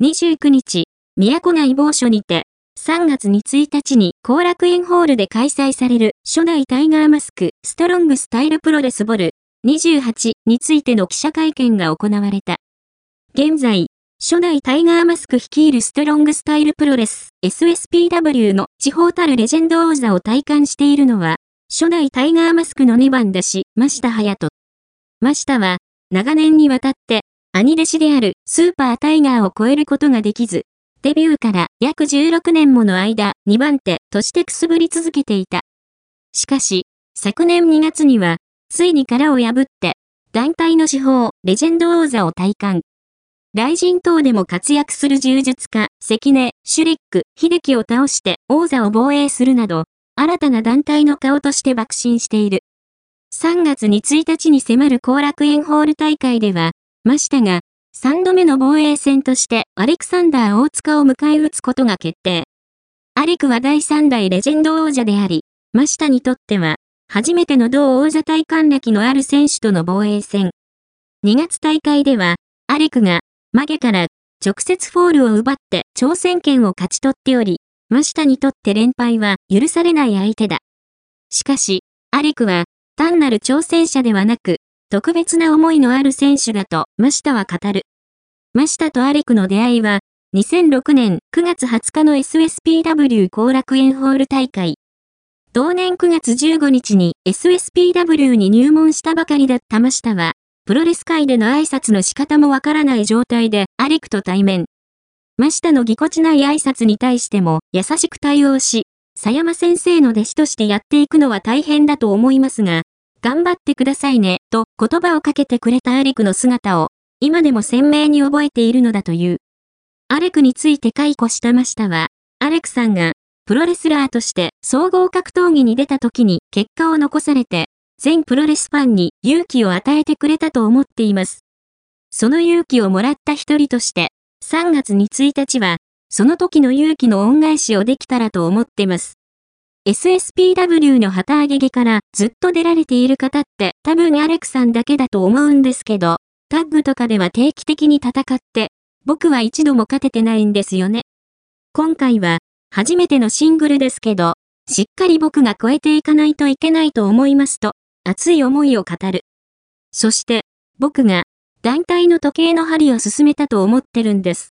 29日、宮古内某所にて、3月に1日に後楽園ホールで開催される初代タイガーマスクストロングスタイルプロレスボル28についての記者会見が行われた。現在、初代タイガーマスク率いるストロングスタイルプロレス SSPW の地方たるレジェンド王座を体感しているのは、初代タイガーマスクの2番弟子、真下隼人。真下は、長年にわたって、兄弟子であるスーパータイガーを超えることができず、デビューから約16年もの間、2番手としてくすぶり続けていた。しかし、昨年2月には、ついに殻を破って、団体の司法、レジェンド王座を体感。雷神等でも活躍する柔術家、関根、シュリック、秀樹を倒して王座を防衛するなど、新たな団体の顔として爆心している。3月に1日に迫る後楽園ホール大会では、真下が3度目の防衛戦としてアレクサンダー大塚を迎え撃つことが決定。アレクは第3代レジェンド王者であり、真下にとっては、初めての同王者体感歴のある選手との防衛戦。2月大会では、アレクが、曲げから直接フォールを奪って挑戦権を勝ち取っており、真下にとって連敗は許されない相手だ。しかし、アレクは、単なる挑戦者ではなく、特別な思いのある選手だと、真下は語る。真下とアレクの出会いは、2006年9月20日の SSPW 後楽園ホール大会。同年9月15日に SSPW に入門したばかりだった真下は、プロレス界での挨拶の仕方もわからない状態でアレクと対面。真下のぎこちない挨拶に対しても優しく対応し、佐山先生の弟子としてやっていくのは大変だと思いますが、頑張ってくださいね、と言葉をかけてくれたアレクの姿を、今でも鮮明に覚えているのだという。アレクについて解雇したましたは、アレクさんが、プロレスラーとして総合格闘技に出た時に結果を残されて、全プロレスファンに勇気を与えてくれたと思っています。その勇気をもらった一人として、3月に1日は、その時の勇気の恩返しをできたらと思ってます。SSPW の旗揚げ着からずっと出られている方って多分アレクさんだけだと思うんですけど、タッグとかでは定期的に戦って、僕は一度も勝ててないんですよね。今回は初めてのシングルですけど、しっかり僕が超えていかないといけないと思いますと、熱い思いを語る。そして、僕が団体の時計の針を進めたと思ってるんです。